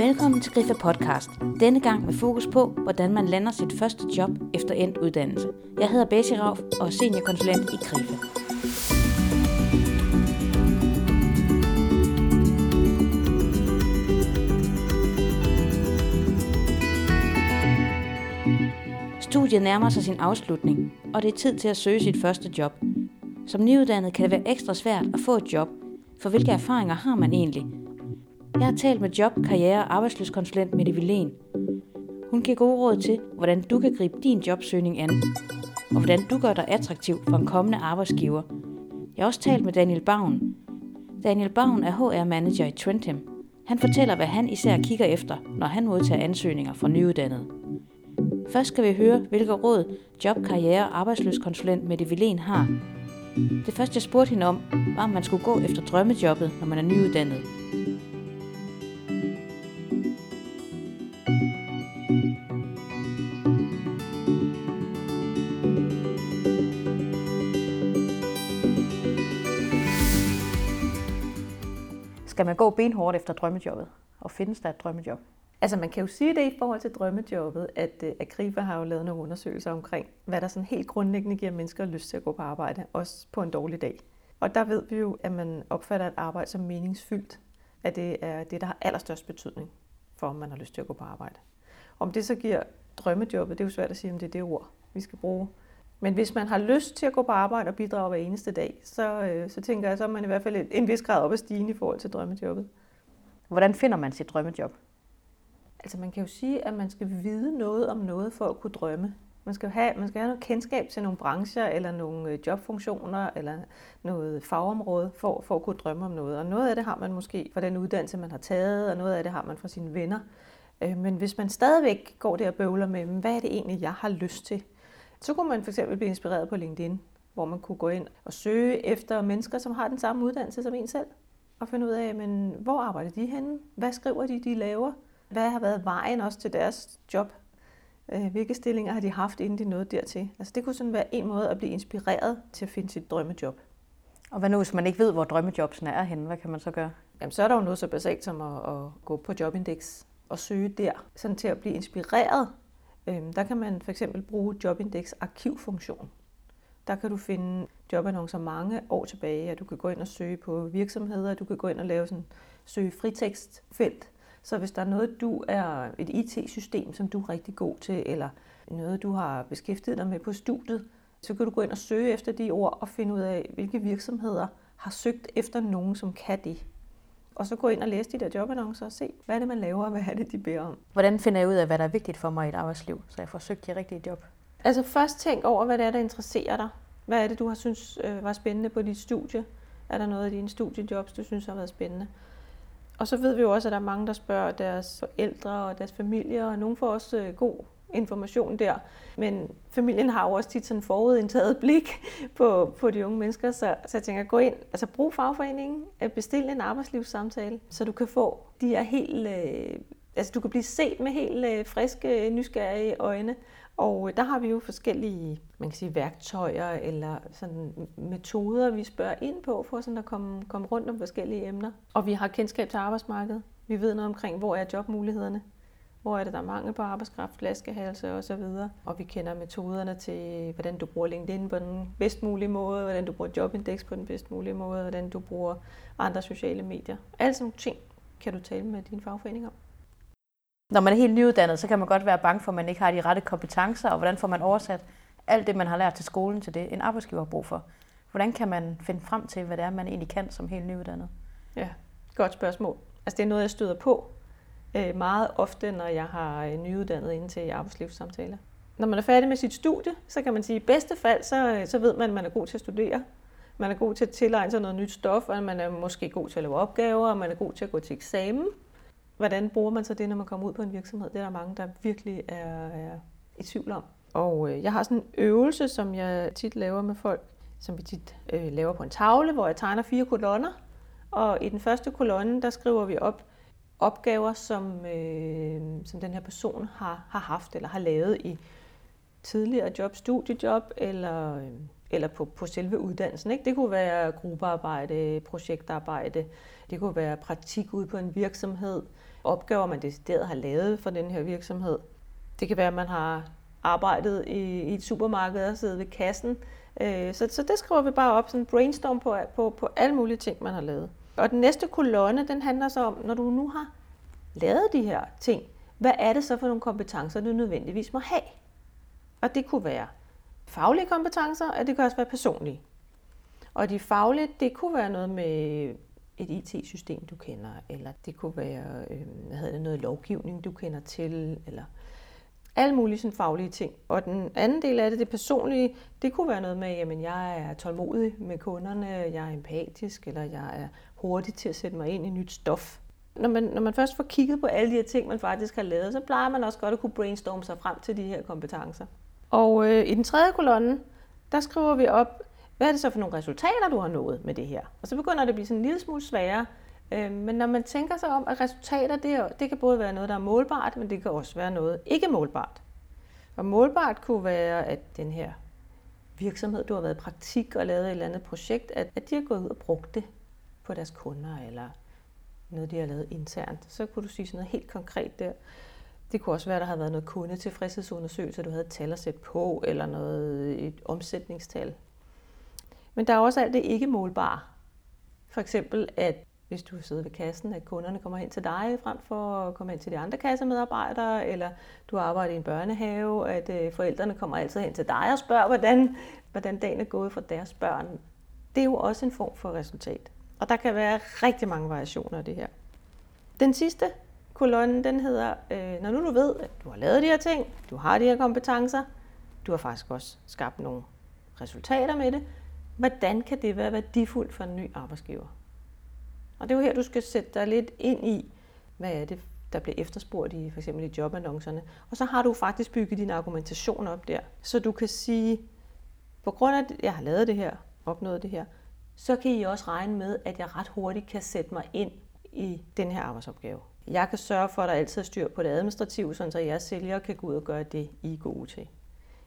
Velkommen til Griffe Podcast. Denne gang med fokus på, hvordan man lander sit første job efter endt uddannelse. Jeg hedder Besi Rauf og er seniorkonsulent i Griffe. Studiet nærmer sig sin afslutning, og det er tid til at søge sit første job. Som nyuddannet kan det være ekstra svært at få et job, for hvilke erfaringer har man egentlig? Jeg har talt med job, karriere og arbejdsløskonsulent Mette Villén. Hun giver gode råd til, hvordan du kan gribe din jobsøgning an, og hvordan du gør dig attraktiv for en kommende arbejdsgiver. Jeg har også talt med Daniel Bavn. Daniel Bavn er HR-manager i Trentham. Han fortæller, hvad han især kigger efter, når han modtager ansøgninger fra nyuddannede. Først skal vi høre, hvilke råd job, karriere og arbejdsløskonsulent Mette Villén har. Det første jeg spurgte hende om, var om man skulle gå efter drømmejobbet, når man er nyuddannet. Skal man gå benhårdt efter drømmejobbet? Og findes der et drømmejob? Altså man kan jo sige det i forhold til drømmejobbet, at øh, Agriva har jo lavet nogle undersøgelser omkring, hvad der sådan helt grundlæggende giver mennesker lyst til at gå på arbejde, også på en dårlig dag. Og der ved vi jo, at man opfatter et arbejde som meningsfyldt, at det er det, der har allerstørst betydning for, om man har lyst til at gå på arbejde. Om det så giver drømmejobbet, det er jo svært at sige, om det er det ord, vi skal bruge. Men hvis man har lyst til at gå på arbejde og bidrage hver eneste dag, så, øh, så tænker jeg, så er man i hvert fald en vis grad op at stige i forhold til drømmejobbet. Hvordan finder man sit drømmejob? Altså man kan jo sige, at man skal vide noget om noget for at kunne drømme. Man skal have, man skal have noget kendskab til nogle brancher, eller nogle øh, jobfunktioner, eller noget fagområde, for, for at kunne drømme om noget. Og noget af det har man måske fra den uddannelse, man har taget, og noget af det har man fra sine venner. Øh, men hvis man stadigvæk går der og bøvler med, hvad er det egentlig, jeg har lyst til, så kunne man fx blive inspireret på LinkedIn, hvor man kunne gå ind og søge efter mennesker, som har den samme uddannelse som en selv, og finde ud af, men hvor arbejder de henne? Hvad skriver de, de laver? Hvad har været vejen også til deres job? Øh, hvilke stillinger har de haft, inden de nåede dertil? Altså det kunne sådan være en måde at blive inspireret til at finde sit drømmejob. Og hvad nu, hvis man ikke ved, hvor drømmejobsene er henne? Hvad kan man så gøre? Jamen, så er der jo noget så basalt som at, at gå på Jobindex og søge der, sådan til at blive inspireret. Øhm, der kan man for eksempel bruge Jobindex arkivfunktion. Der kan du finde jobannoncer mange år tilbage, og du kan gå ind og søge på virksomheder, du kan gå ind og lave sådan søge fritekstfelt, så hvis der er noget, du er et IT-system, som du er rigtig god til, eller noget, du har beskæftiget dig med på studiet, så kan du gå ind og søge efter de ord og finde ud af, hvilke virksomheder har søgt efter nogen, som kan det. Og så gå ind og læse de der jobannoncer og se, hvad er det, man laver, og hvad er det, de beder om. Hvordan finder jeg ud af, hvad der er vigtigt for mig i et arbejdsliv, så jeg får søgt de rigtige job? Altså først tænk over, hvad det er, der interesserer dig. Hvad er det, du har synes øh, var spændende på dit studie? Er der noget af dine studiejobs, du synes har været spændende? Og så ved vi jo også, at der er mange, der spørger deres forældre og deres familie, og nogen får også øh, god information der. Men familien har jo også tit sådan forudindtaget blik på, på de unge mennesker, så, så jeg tænker, gå ind, altså brug fagforeningen, øh, bestil en arbejdslivssamtale, så du kan få de her helt, øh, altså du kan blive set med helt øh, friske, nysgerrige øjne, og øh, der har vi jo forskellige man kan sige, værktøjer eller sådan metoder, vi spørger ind på, for sådan at komme, komme rundt om forskellige emner. Og vi har kendskab til arbejdsmarkedet. Vi ved noget omkring, hvor er jobmulighederne. Hvor er det, der er mangel på arbejdskraft, flaskehalse osv. Og vi kender metoderne til, hvordan du bruger LinkedIn på den bedst mulige måde, hvordan du bruger Jobindex på den bedst mulige måde, hvordan du bruger andre sociale medier. Alle sådan ting kan du tale med din fagforening om. Når man er helt nyuddannet, så kan man godt være bange for, at man ikke har de rette kompetencer, og hvordan får man oversat alt det, man har lært til skolen, til det, en arbejdsgiver har brug for. Hvordan kan man finde frem til, hvad det er, man egentlig kan som helt nyuddannet? Ja, godt spørgsmål. Altså det er noget, jeg støder på øh, meget ofte, når jeg har øh, nyuddannet ind til arbejdslivssamtaler. Når man er færdig med sit studie, så kan man sige, at i bedste fald, så, øh, så ved man, at man er god til at studere. Man er god til at tilegne sig noget nyt stof, og man er måske god til at lave opgaver, og man er god til at gå til eksamen. Hvordan bruger man så det, når man kommer ud på en virksomhed? Det er der mange, der virkelig er, er i tvivl om. Og øh, jeg har sådan en øvelse, som jeg tit laver med folk, som vi tit øh, laver på en tavle, hvor jeg tegner fire kolonner. Og i den første kolonne, der skriver vi op opgaver, som, øh, som den her person har, har haft eller har lavet i tidligere job, studiejob eller øh, eller på, på selve uddannelsen. Ikke? Det kunne være gruppearbejde, projektarbejde, det kunne være praktik ude på en virksomhed, opgaver, man decideret har lavet for den her virksomhed. Det kan være, at man har arbejdet i, i et supermarked og siddet ved kassen. Øh, så, så det skriver vi bare op, sådan en brainstorm på, på, på alle mulige ting, man har lavet. Og den næste kolonne, den handler så om, når du nu har lavet de her ting, hvad er det så for nogle kompetencer, du nødvendigvis må have? Og det kunne være faglige kompetencer, og det kan også være personlige. Og de faglige, det kunne være noget med et IT-system, du kender, eller det kunne være øh, hvad hedder det, noget lovgivning, du kender til, eller alle mulige sådan faglige ting. Og den anden del af det, det personlige, det kunne være noget med, at jeg er tålmodig med kunderne, jeg er empatisk, eller jeg er hurtigt til at sætte mig ind i nyt stof. Når man, når man først får kigget på alle de her ting, man faktisk har lavet, så plejer man også godt at kunne brainstorme sig frem til de her kompetencer. Og øh, i den tredje kolonne, der skriver vi op, hvad er det så for nogle resultater, du har nået med det her? Og så begynder det at blive sådan en lille smule sværere. Øh, men når man tænker sig om, at resultater, det, er, det kan både være noget, der er målbart, men det kan også være noget ikke målbart. Og målbart kunne være, at den her virksomhed, du har været i praktik og lavet et eller andet projekt, at, at de har gået ud og brugt det på deres kunder, eller noget, de har lavet internt. Så kunne du sige sådan noget helt konkret der. Det kunne også være, at der havde været noget kundetilfredshedsundersøgelse, du havde et tal at sætte på, eller noget, et omsætningstal. Men der er også alt det ikke målbare. For eksempel, at hvis du sidder ved kassen, at kunderne kommer hen til dig frem for at komme hen til de andre kassemedarbejdere, eller du arbejder i en børnehave, at øh, forældrene kommer altid hen til dig og spørger, hvordan, hvordan dagen er gået for deres børn. Det er jo også en form for resultat. Og der kan være rigtig mange variationer af det her. Den sidste kolonne, den hedder, øh, når nu du ved, at du har lavet de her ting, du har de her kompetencer, du har faktisk også skabt nogle resultater med det, hvordan kan det være værdifuldt for en ny arbejdsgiver? Og det er jo her, du skal sætte dig lidt ind i, hvad er det, der bliver efterspurgt i for eksempel i jobannoncerne. Og så har du faktisk bygget din argumentation op der, så du kan sige, på grund af, at jeg har lavet det her, opnået det her, så kan I også regne med, at jeg ret hurtigt kan sætte mig ind i den her arbejdsopgave. Jeg kan sørge for, at der altid er styr på det administrative, så jeg sælger kan gå ud og gøre det, I er gode til.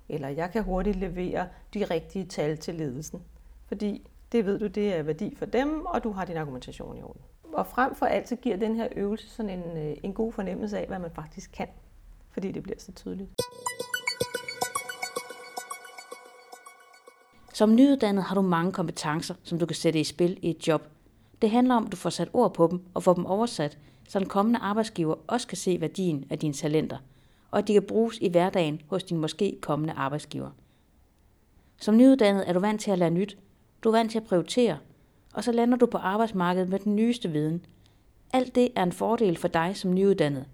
Eller jeg kan hurtigt levere de rigtige tal til ledelsen. Fordi det ved du, det er værdi for dem, og du har din argumentation i orden. Og frem for alt, så giver den her øvelse sådan en, øh, en god fornemmelse af, hvad man faktisk kan. Fordi det bliver så tydeligt. Som nyuddannet har du mange kompetencer, som du kan sætte i spil i et job. Det handler om, at du får sat ord på dem og får dem oversat, så den kommende arbejdsgiver også kan se værdien af dine talenter, og at de kan bruges i hverdagen hos din måske kommende arbejdsgiver. Som nyuddannet er du vant til at lære nyt, du er vant til at prioritere, og så lander du på arbejdsmarkedet med den nyeste viden. Alt det er en fordel for dig som nyuddannet,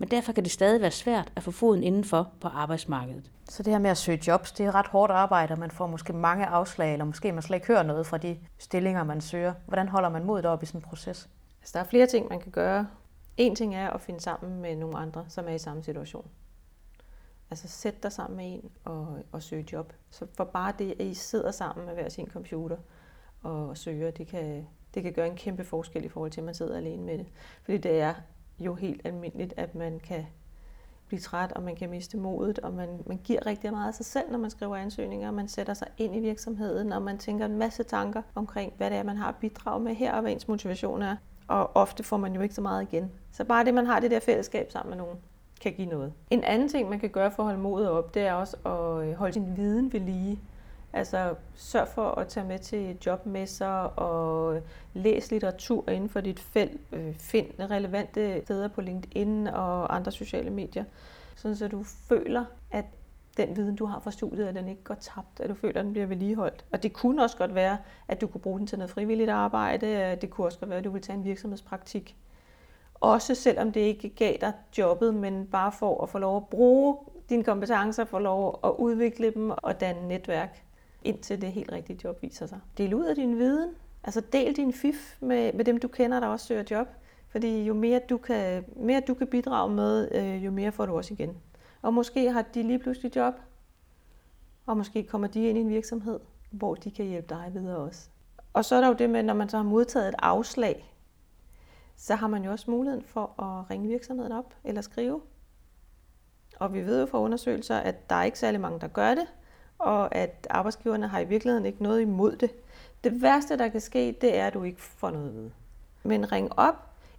men derfor kan det stadig være svært at få foden indenfor på arbejdsmarkedet. Så det her med at søge jobs, det er ret hårdt arbejde, og man får måske mange afslag, eller måske man slet ikke hører noget fra de stillinger, man søger. Hvordan holder man modet op i sådan en proces? Altså, der er flere ting, man kan gøre. En ting er at finde sammen med nogle andre, som er i samme situation. Altså sæt dig sammen med en og, og søge job. Så for bare det, at I sidder sammen med hver sin computer og søger, det kan, det kan gøre en kæmpe forskel i forhold til, at man sidder alene med det. Fordi det er jo helt almindeligt, at man kan blive træt, og man kan miste modet, og man, man giver rigtig meget af sig selv, når man skriver ansøgninger, man sætter sig ind i virksomheden, og man tænker en masse tanker omkring, hvad det er, man har at bidrage med her, og hvad ens motivation er. Og ofte får man jo ikke så meget igen. Så bare det, man har det der fællesskab sammen med nogen, kan give noget. En anden ting, man kan gøre for at holde modet op, det er også at øh, holde sin viden ved lige. Altså sørg for at tage med til jobmesser og læs litteratur inden for dit felt. Øh, find relevante steder på LinkedIn og andre sociale medier, sådan så du føler, at den viden, du har fra studiet, at den ikke går tabt, at du føler, at den bliver vedligeholdt. Og det kunne også godt være, at du kunne bruge den til noget frivilligt arbejde. Det kunne også godt være, at du ville tage en virksomhedspraktik. Også selvom det ikke gav dig jobbet, men bare for at få lov at bruge dine kompetencer, få lov at udvikle dem og danne netværk indtil det helt rigtige job viser sig. Del ud af din viden. Altså del din fif med, med dem, du kender, der også søger job. Fordi jo mere du kan, mere du kan bidrage med, øh, jo mere får du også igen. Og måske har de lige pludselig job, og måske kommer de ind i en virksomhed, hvor de kan hjælpe dig videre også. Og så er der jo det med, når man så har modtaget et afslag, så har man jo også muligheden for at ringe virksomheden op eller skrive. Og vi ved jo fra undersøgelser, at der er ikke særlig mange, der gør det, og at arbejdsgiverne har i virkeligheden ikke noget imod det. Det værste, der kan ske, det er, at du ikke får noget at vide. Men ring op,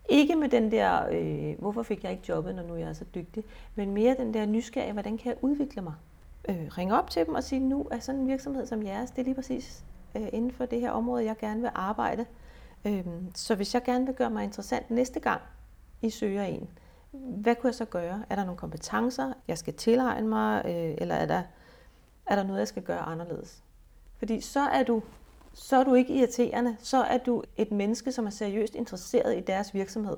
ikke med den der, øh, hvorfor fik jeg ikke jobbet, når nu jeg er så dygtig, men mere den der nysgerrige, hvordan kan jeg udvikle mig? Øh, ring op til dem og sige, nu er sådan en virksomhed som jeres, det er lige præcis øh, inden for det her område, jeg gerne vil arbejde. Øh, så hvis jeg gerne vil gøre mig interessant næste gang, I søger en, hvad kunne jeg så gøre? Er der nogle kompetencer, jeg skal tilegne mig, øh, eller er der, er der noget, jeg skal gøre anderledes? Fordi så er du så er du ikke irriterende. Så er du et menneske, som er seriøst interesseret i deres virksomhed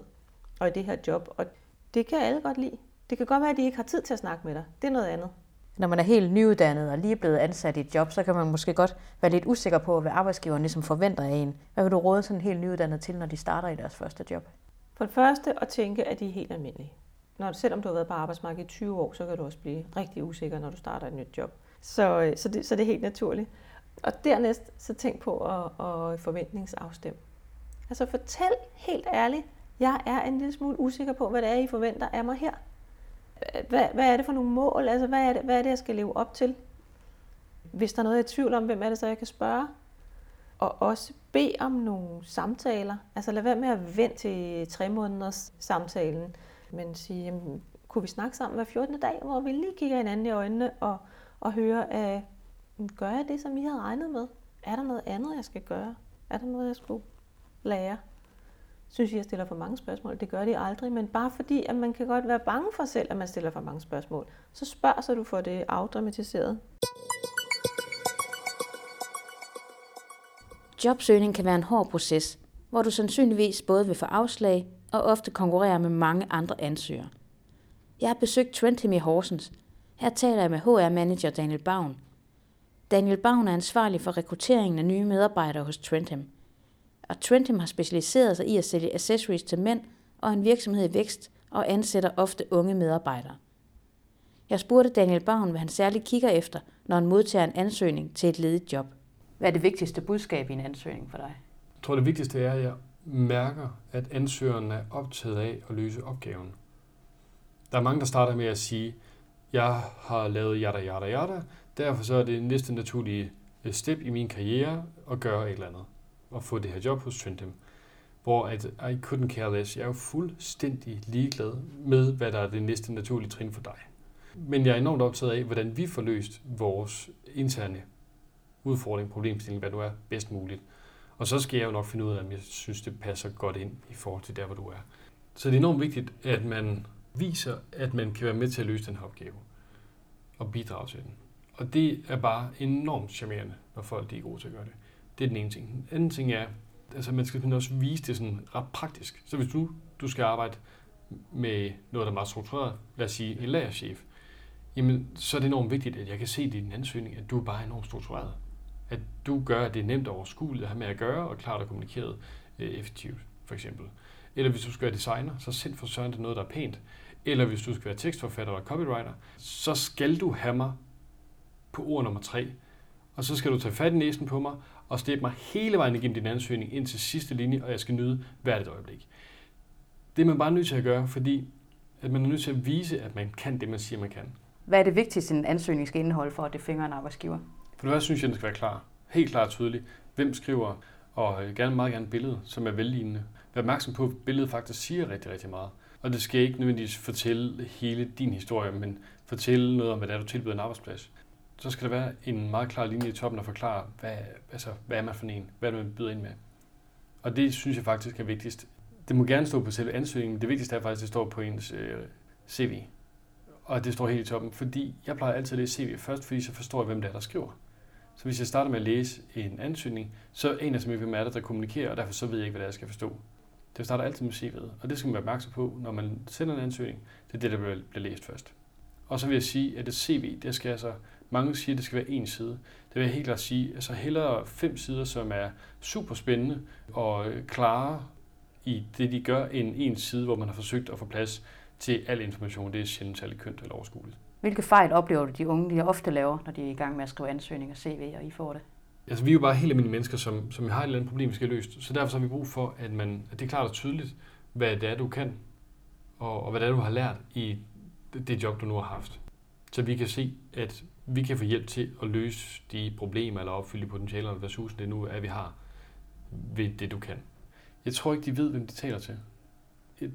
og i det her job. Og det kan alle godt lide. Det kan godt være, at de ikke har tid til at snakke med dig. Det er noget andet. Når man er helt nyuddannet og lige blevet ansat i et job, så kan man måske godt være lidt usikker på, hvad arbejdsgiveren ligesom forventer af en. Hvad vil du råde sådan helt nyuddannet til, når de starter i deres første job? For det første at tænke, at de er helt almindelige. Når, selvom du har været på arbejdsmarkedet i 20 år, så kan du også blive rigtig usikker, når du starter et nyt job. Så, øh, så, det, så det er helt naturligt. Og dernæst, så tænk på at, at forventningsafstemme. Altså fortæl helt ærligt, jeg er en lille smule usikker på, hvad det er, I forventer af mig her. Hvad, hvad er det for nogle mål? Altså, hvad er, det, hvad er det, jeg skal leve op til? Hvis der er noget, jeg er i tvivl om, hvem er det så, jeg kan spørge? Og også bed om nogle samtaler. Altså lad være med at vente til tre måneders samtalen, men sige, jamen, kunne vi snakke sammen hver 14. dag, hvor vi lige kigger hinanden i øjnene og, og høre, øh, at Gør jeg det, som I havde regnet med? Er der noget andet, jeg skal gøre? Er der noget, jeg skulle lære? Synes I, jeg stiller for mange spørgsmål? Det gør de aldrig, men bare fordi, at man kan godt være bange for selv, at man stiller for mange spørgsmål, så spørg, så du får det afdramatiseret. Jobsøgning kan være en hård proces, hvor du sandsynligvis både vil få afslag og ofte konkurrere med mange andre ansøgere. Jeg har besøgt Trentham i Horsens. Her taler jeg med HR-manager Daniel Bavn, Daniel Bavn er ansvarlig for rekrutteringen af nye medarbejdere hos Trentham. Og Trentham har specialiseret sig i at sælge accessories til mænd og en virksomhed i vækst og ansætter ofte unge medarbejdere. Jeg spurgte Daniel Bavn, hvad han særligt kigger efter, når han modtager en ansøgning til et ledigt job. Hvad er det vigtigste budskab i en ansøgning for dig? Jeg tror, det vigtigste er, at jeg mærker, at ansøgeren er optaget af at løse opgaven. Der er mange, der starter med at sige, jeg har lavet yada yada yada, Derfor så er det næste naturlige øh, step i min karriere at gøre et eller andet og få det her job hos Trendem. Hvor at I couldn't care less. Jeg er jo fuldstændig ligeglad med, hvad der er det næste naturlige trin for dig. Men jeg er enormt optaget af, hvordan vi får løst vores interne udfordring, problemstilling, hvad du er bedst muligt. Og så skal jeg jo nok finde ud af, om jeg synes, det passer godt ind i forhold til der, hvor du er. Så det er enormt vigtigt, at man viser, at man kan være med til at løse den her opgave og bidrage til den. Og det er bare enormt charmerende, når folk de er gode til at gøre det. Det er den ene ting. Den anden ting er, altså man skal også vise det sådan ret praktisk. Så hvis du, du skal arbejde med noget, der er meget struktureret, lad os sige en lagerchef, jamen så er det enormt vigtigt, at jeg kan se i din ansøgning, at du er bare enormt struktureret. At du gør, at det er nemt og overskueligt at have med at gøre, og klart at kommunikere øh, effektivt, for eksempel. Eller hvis du skal være designer, så send for søren det noget, der er pænt. Eller hvis du skal være tekstforfatter eller copywriter, så skal du have mig på ord nummer tre. Og så skal du tage fat i næsen på mig og steppe mig hele vejen igennem din ansøgning ind til sidste linje, og jeg skal nyde hvert et øjeblik. Det er man bare nødt til at gøre, fordi at man er nødt til at vise, at man kan det, man siger, man kan. Hvad er det vigtigste, en ansøgning skal indeholde for, at det fingre en arbejdsgiver? For det første synes jeg, den skal være klar. Helt klart og tydeligt. Hvem skriver, og gerne meget gerne billede, som er vellignende. Vær opmærksom på, at billedet faktisk siger rigtig, rigtig meget. Og det skal ikke nødvendigvis fortælle hele din historie, men fortælle noget om, hvad det er, du tilbyder en arbejdsplads så skal der være en meget klar linje i toppen, der forklarer, hvad, altså, hvad er man for en, hvad er det, man byder ind med. Og det synes jeg faktisk er vigtigst. Det må gerne stå på selve ansøgningen. Det vigtigste er faktisk, at det står på ens øh, CV. Og det står helt i toppen, fordi jeg plejer altid at læse CV først, fordi så forstår jeg, hvem det er, der skriver. Så hvis jeg starter med at læse en ansøgning, så aner jeg simpelthen, hvem er det, der kommunikerer, og derfor så ved jeg ikke, hvad det er, jeg skal forstå. Det starter altid med CV'et, og det skal man være opmærksom på, når man sender en ansøgning. Det er det, der bliver læst først. Og så vil jeg sige, at et CV, det skal altså mange siger, at det skal være en side. Det vil jeg helt klart sige. Altså hellere fem sider, som er super spændende og øh, klare i det, de gør, end en side, hvor man har forsøgt at få plads til al information. Det er sjældent særlig kønt eller overskueligt. Hvilke fejl oplever du, de unge de ofte laver, når de er i gang med at skrive ansøgninger, CV, og I får det? Altså, vi er jo bare helt almindelige mennesker, som, som har et eller andet problem, vi skal løse. Så derfor så har vi brug for, at, man, at det er klart og tydeligt, hvad det er, du kan, og, og hvad det er, du har lært i det job, du nu har haft. Så vi kan se, at vi kan få hjælp til at løse de problemer eller opfylde de potentialer eller ressourcer, det nu er, vi har ved det, du kan. Jeg tror ikke, de ved, hvem de taler til.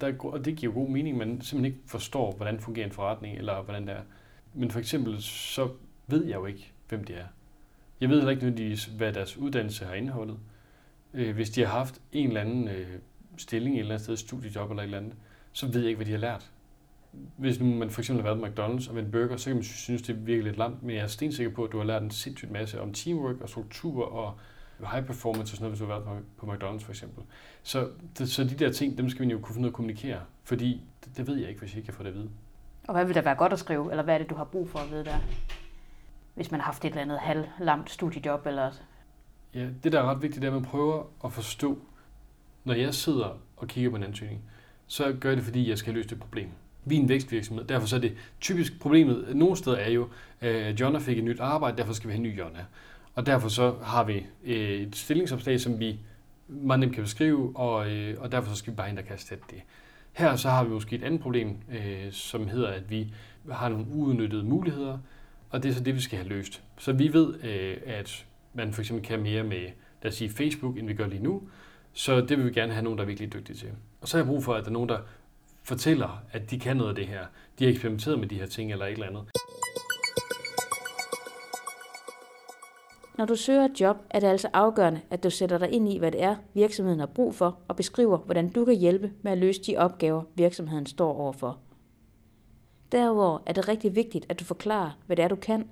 Der, og det giver god mening, man simpelthen ikke forstår, hvordan fungerer en forretning, eller hvordan det er. Men for eksempel, så ved jeg jo ikke, hvem det er. Jeg ved heller ikke nødvendigvis, hvad deres uddannelse har indeholdt. Øh, hvis de har haft en eller anden øh, stilling et eller andet sted, studiejob eller et eller andet, så ved jeg ikke, hvad de har lært. Hvis nu man for eksempel har været på McDonald's og med en burger, så kan man synes, det er virkelig lidt langt, men jeg er stensikker på, at du har lært en sindssygt masse om teamwork og struktur og high performance og sådan noget, hvis du har været på, på McDonald's for eksempel. Så, det, så de der ting, dem skal man jo kunne finde ud af at kommunikere, fordi det, det ved jeg ikke, hvis jeg ikke kan få det at vide. Og hvad vil der være godt at skrive, eller hvad er det, du har brug for at vide der? Hvis man har haft et eller andet halvlamt studiejob, eller... Ja, det der er ret vigtigt, det er, at man prøver at forstå, når jeg sidder og kigger på en ansøgning, så gør jeg det, fordi jeg skal løse det problem. Vi er en vækstvirksomhed, derfor så er det typisk problemet nogle steder er jo, at Jonna fik et nyt arbejde, derfor skal vi have en ny Jonna. Og derfor så har vi øh, et stillingsopslag, som vi meget nemt kan beskrive, og, øh, og derfor så skal vi bare ind og kaste det. Her så har vi måske et andet problem, som hedder, at vi har nogle uudnyttede muligheder, og det er så det, vi skal have løst. Så vi ved, øh, at man for eksempel kan mere med, lad os sige, Facebook, end vi gør lige nu, så det vil vi gerne have nogen, der er virkelig dygtige til. Og så har jeg brug for, at der er nogen, der fortæller, at de kan noget af det her. De har eksperimenteret med de her ting eller et eller andet. Når du søger et job, er det altså afgørende, at du sætter dig ind i, hvad det er, virksomheden har brug for, og beskriver, hvordan du kan hjælpe med at løse de opgaver, virksomheden står overfor. Derudover er det rigtig vigtigt, at du forklarer, hvad det er, du kan.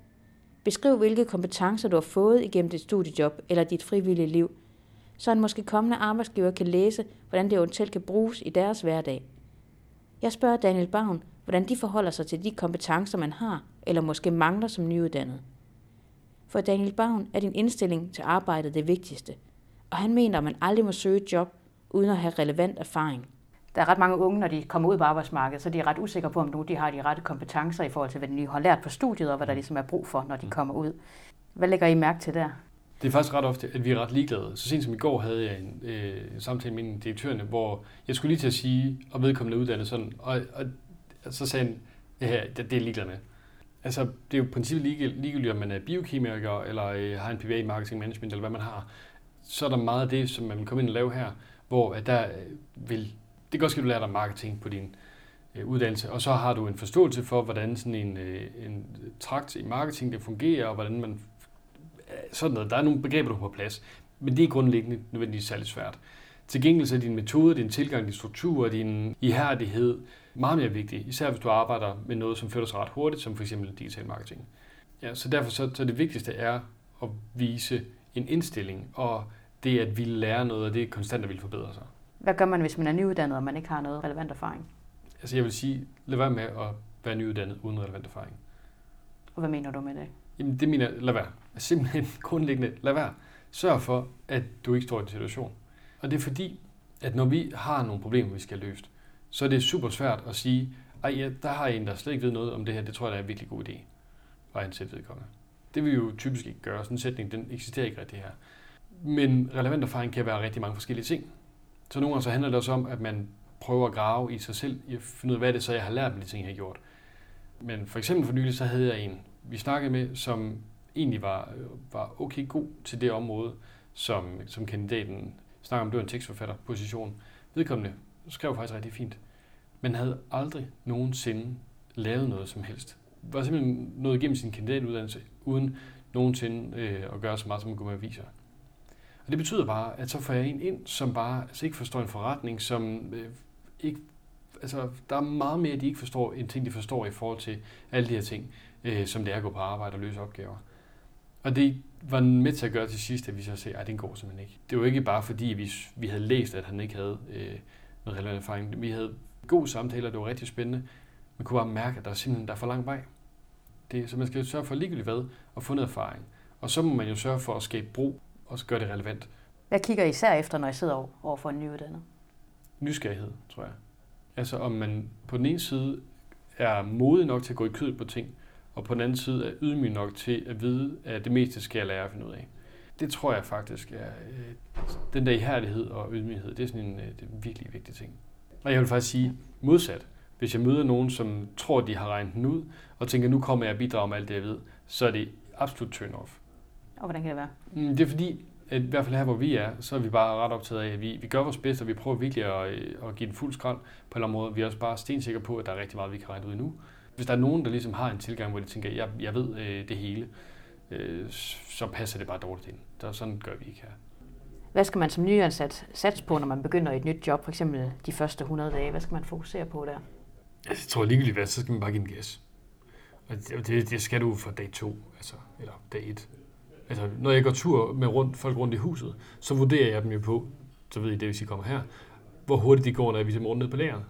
Beskriv, hvilke kompetencer du har fået igennem dit studiejob eller dit frivillige liv, så en måske kommende arbejdsgiver kan læse, hvordan det eventuelt kan bruges i deres hverdag. Jeg spørger Daniel Bavn, hvordan de forholder sig til de kompetencer, man har, eller måske mangler som nyuddannet. For Daniel Bavn er din indstilling til arbejdet det vigtigste, og han mener, at man aldrig må søge et job uden at have relevant erfaring. Der er ret mange unge, når de kommer ud på arbejdsmarkedet, så de er ret usikre på, om nu de har de rette kompetencer i forhold til, hvad de har lært på studiet, og hvad der ligesom er brug for, når de kommer ud. Hvad lægger I mærke til der? Det er faktisk ret ofte, at vi er ret ligeglade. Så sent som i går havde jeg en, øh, samtale med en direktørerne, hvor jeg skulle lige til at sige, og vedkommende uddannet sådan, og, og så sagde han, ja, det, det er ligeglade med. Altså, det er jo i princippet ligegyldigt, om man er biokemiker, eller øh, har en PBA i marketing management, eller hvad man har. Så er der meget af det, som man vil komme ind og lave her, hvor at der øh, vil, det kan godt at du lærer dig marketing på din øh, uddannelse, og så har du en forståelse for, hvordan sådan en, øh, en trakt i marketing det fungerer, og hvordan man øh, sådan noget. Der er nogle begreber, du har på plads, men det er grundlæggende nødvendigvis særligt svært. Til gengæld er din metode, din tilgang, din struktur, din ihærdighed meget mere vigtig, især hvis du arbejder med noget, som føler sig ret hurtigt, som f.eks. digital marketing. Ja, så derfor så, så det vigtigste er at vise en indstilling, og det at ville lære noget, og det er konstant at ville forbedre sig. Hvad gør man, hvis man er nyuddannet, og man ikke har noget relevant erfaring? Altså jeg vil sige, lad være med at være nyuddannet uden relevant erfaring. Og hvad mener du med det? Jamen det mener lad være. Simpelthen grundlæggende, lad være. Sørg for, at du ikke står i en situation. Og det er fordi, at når vi har nogle problemer, vi skal løse, så er det super svært at sige, ej, ja, der har en, der slet ikke ved noget om det her, det tror jeg, der er en virkelig god idé at ansætte vedkommende. Det vil vi jo typisk ikke gøre. Sådan en sætning, den eksisterer ikke rigtig her. Men relevant erfaring kan være rigtig mange forskellige ting. Så nogle gange så handler det også om, at man prøver at grave i sig selv, i at finde ud af, hvad det så, jeg har lært med de ting, jeg har gjort. Men for eksempel for nylig, så havde jeg en, vi snakkede med, som egentlig var, øh, var okay god til det område, som, som kandidaten snakker om, det var en tekstforfatterposition. Vedkommende skrev faktisk rigtig fint, men havde aldrig nogensinde lavet noget som helst. Var simpelthen nået igennem sin kandidatuddannelse, uden nogensinde øh, at gøre så meget, som man kunne med aviser. Og det betyder bare, at så får jeg en ind, som bare altså ikke forstår en forretning, som øh, ikke altså, der er meget mere, de ikke forstår, end ting, de forstår i forhold til alle de her ting, øh, som det er at gå på arbejde og løse opgaver. Og det var med til at gøre til sidst, at vi så sagde, at den går simpelthen ikke. Det var ikke bare fordi, vi, vi havde læst, at han ikke havde øh, noget relevant erfaring. Vi havde gode samtaler, det var rigtig spændende. Man kunne bare mærke, at der er simpelthen der er for lang vej. Det, så man skal sørge for ligegyldigt hvad, og få noget erfaring. Og så må man jo sørge for at skabe brug, og gøre det relevant. Hvad kigger I især efter, når I sidder over for en nyuddannet? Nysgerrighed, tror jeg. Altså om man på den ene side er modig nok til at gå i kød på ting, og på den anden side er ydmyg nok til at vide, at det meste skal jeg lære at finde ud af. Det tror jeg faktisk er, øh, den der ihærdighed og ydmyghed, det er sådan en, øh, det er en virkelig vigtig ting. Og jeg vil faktisk sige modsat, Hvis jeg møder nogen, som tror, de har regnet den ud, og tænker, nu kommer jeg og bidrager med alt det, jeg ved, så er det absolut turn off. Og hvordan kan det være? Mm, Det er fordi, at i hvert fald her, hvor vi er, så er vi bare ret optaget af, at vi, vi gør vores bedste, og vi prøver virkelig at, øh, at give den fuld skrald på en eller anden måde. Vi er også bare stensikre på, at der er rigtig meget, vi kan regne ud nu. Hvis der er nogen, der ligesom har en tilgang, hvor de tænker, jeg, jeg ved øh, det hele, øh, så passer det bare dårligt ind. Så sådan gør vi ikke her. Hvad skal man som nyansat satse på, når man begynder i et nyt job, for eksempel de første 100 dage? Hvad skal man fokusere på der? Altså, jeg tror ligegyldigt hvad, så skal man bare give den gas. Og det, det, det skal du fra dag to, altså, eller dag et. Altså, når jeg går tur med rundt, folk rundt i huset, så vurderer jeg dem jo på, så ved I det, hvis I kommer her, hvor hurtigt de går, når viser dem rundt ned på lageret.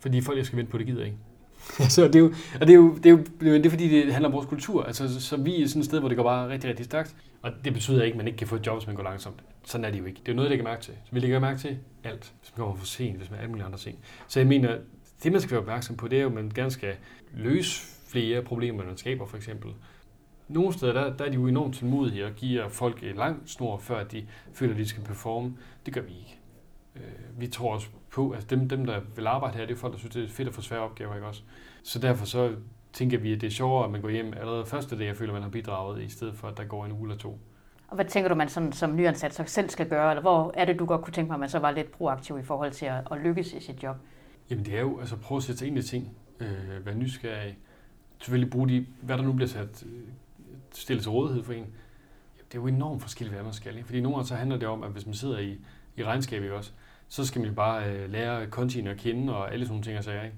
Fordi folk, jeg skal vente på, det gider ikke. altså, det er jo, og det er jo, det er jo det er fordi, det handler om vores kultur. Altså, så, så vi er sådan et sted, hvor det går bare rigtig, rigtig stærkt. Og det betyder ikke, at man ikke kan få et job, hvis man går langsomt. Sådan er det jo ikke. Det er jo noget, jeg lægger mærke til. Så vi lægger mærke til alt. Hvis man kommer for sent, hvis man er alle mulige andre ting. Så jeg mener, det man skal være opmærksom på, det er jo, at man gerne skal løse flere problemer, man skaber for eksempel. Nogle steder, der, der er de jo enormt tålmodige og giver folk en lang snor, før de føler, at de skal performe. Det gør vi ikke. Øh, Vi tror også på, at dem, dem, der vil arbejde her, det er folk, der synes, det er fedt at få svære opgaver, ikke også? Så derfor så tænker vi, at det er sjovere, at man går hjem allerede første dag, jeg føler, man har bidraget, i stedet for, at der går en uge eller to. Og hvad tænker du, man sådan, som nyansat så selv skal gøre? Eller hvor er det, du godt kunne tænke mig, at man så var lidt proaktiv i forhold til at, at lykkes i sit job? Jamen det er jo, altså prøve at sætte sig ind i ting, øh, være nysgerrig, selvfølgelig bruge de, hvad der nu bliver sat, stille til rådighed for en. Det er jo enormt forskelligt, hvad man skal, ikke? Fordi nogle gange så handler det om, at hvis man sidder i, i regnskab, ikke også, så skal man jo bare øh, lære kontien at kende og alle sådan nogle ting og sager, ikke?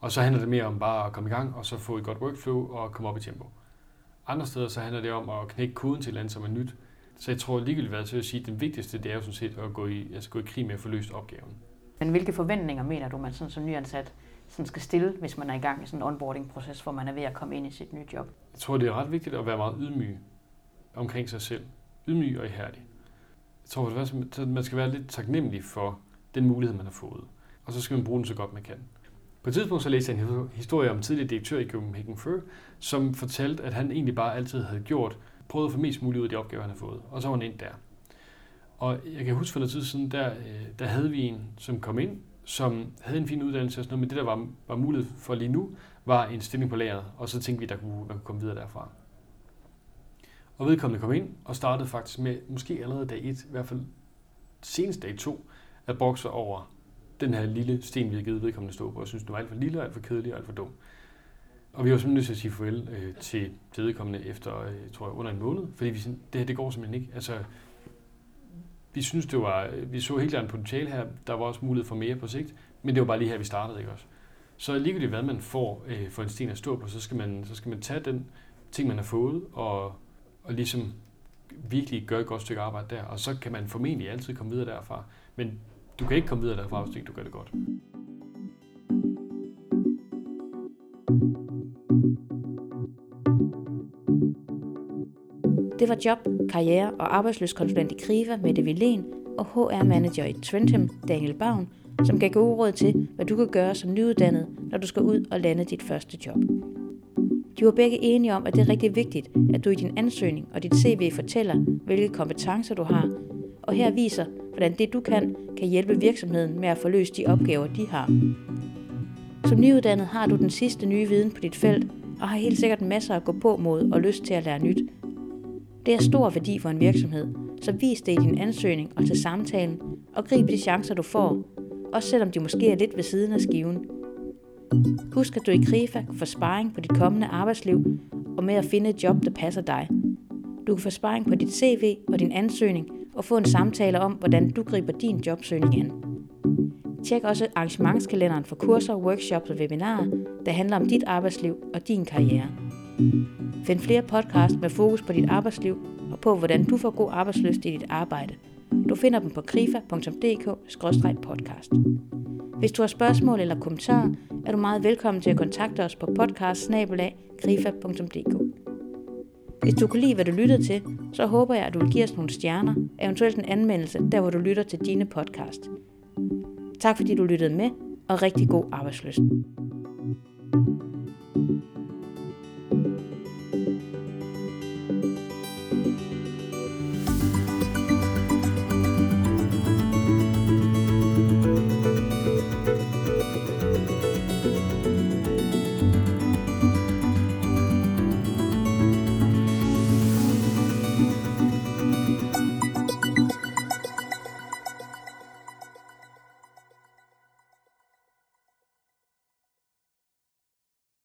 Og så handler det mere om bare at komme i gang, og så få et godt workflow og komme op i tempo. Andre steder så handler det om at knække koden til et eller andet, som er nyt. Så jeg tror ligegyldigt hvad, så vil sige, at den vigtigste, det er jo sådan set at gå i, altså gå i krig med at få løst opgaven. Men hvilke forventninger mener du, man sådan, som nyansat sådan skal stille, hvis man er i gang i sådan en onboarding-proces, hvor man er ved at komme ind i sit nye job? Jeg tror, det er ret vigtigt at være meget ydmyg omkring sig selv. Ydmyg og ihærdig. Jeg tror, at man skal være lidt taknemmelig for den mulighed, man har fået. Og så skal man bruge den så godt, man kan. På et tidspunkt så læste jeg en historie om en tidligere direktør i Copenhagen Fur, som fortalte, at han egentlig bare altid havde gjort, prøvet at få mest muligt ud af de opgaver, han havde fået. Og så var han ind der. Og jeg kan huske for noget tid siden, der, øh, der havde vi en, som kom ind, som havde en fin uddannelse og sådan noget, men det, der var, var mulighed for lige nu, var en stilling på lageret, og så tænkte vi, at der kunne, man kunne komme videre derfra. Og vedkommende kom ind og startede faktisk med, måske allerede dag 1, i hvert fald senest dag 2, at brokse over den her lille sten, vi havde givet vedkommende stå på, og synes, den var alt for lille, alt for kedelig og alt for dum. Og vi var simpelthen nødt til at sige farvel øh, til, til vedkommende efter, øh, tror jeg, under en måned, fordi vi sådan, det her, det går simpelthen ikke. Altså, vi synes, det var, vi så helt klart en potentiale her, der var også mulighed for mere på sigt, men det var bare lige her, vi startede, ikke også? Så ligegyldigt hvad man får øh, for en sten at stå på, så skal, man, så skal man tage den ting, man har fået, og, og ligesom virkelig gøre et godt stykke arbejde der, og så kan man formentlig altid komme videre derfra. Men du kan ikke komme videre derfra, hvis ikke du gør det godt. Det var job, karriere og arbejdsløskonsulent i Kriva, Mette Villén, og HR-manager i Trentham, Daniel Bavn, som gav gode råd til, hvad du kan gøre som nyuddannet, når du skal ud og lande dit første job. De var begge enige om, at det er rigtig vigtigt, at du i din ansøgning og dit CV fortæller, hvilke kompetencer du har, og her viser, hvordan det du kan, kan hjælpe virksomheden med at få løst de opgaver, de har. Som nyuddannet har du den sidste nye viden på dit felt, og har helt sikkert masser at gå på mod og lyst til at lære nyt. Det er stor værdi for en virksomhed, så vis det i din ansøgning og til samtalen, og grib de chancer, du får, også selvom de måske er lidt ved siden af skiven. Husk, at du i Krifa kan få sparring på dit kommende arbejdsliv og med at finde et job, der passer dig. Du kan få sparring på dit CV og din ansøgning og få en samtale om, hvordan du griber din jobsøgning an. Tjek også arrangementskalenderen for kurser, workshops og webinarer, der handler om dit arbejdsliv og din karriere. Find flere podcasts med fokus på dit arbejdsliv og på, hvordan du får god arbejdsløst i dit arbejde. Du finder dem på krifa.dk-podcast. Hvis du har spørgsmål eller kommentarer, er du meget velkommen til at kontakte os på podcast Hvis du kunne lide, hvad du lyttede til, så håber jeg, at du vil give os nogle stjerner, eventuelt en anmeldelse, der hvor du lytter til dine podcast. Tak fordi du lyttede med, og rigtig god arbejdsløst. thank you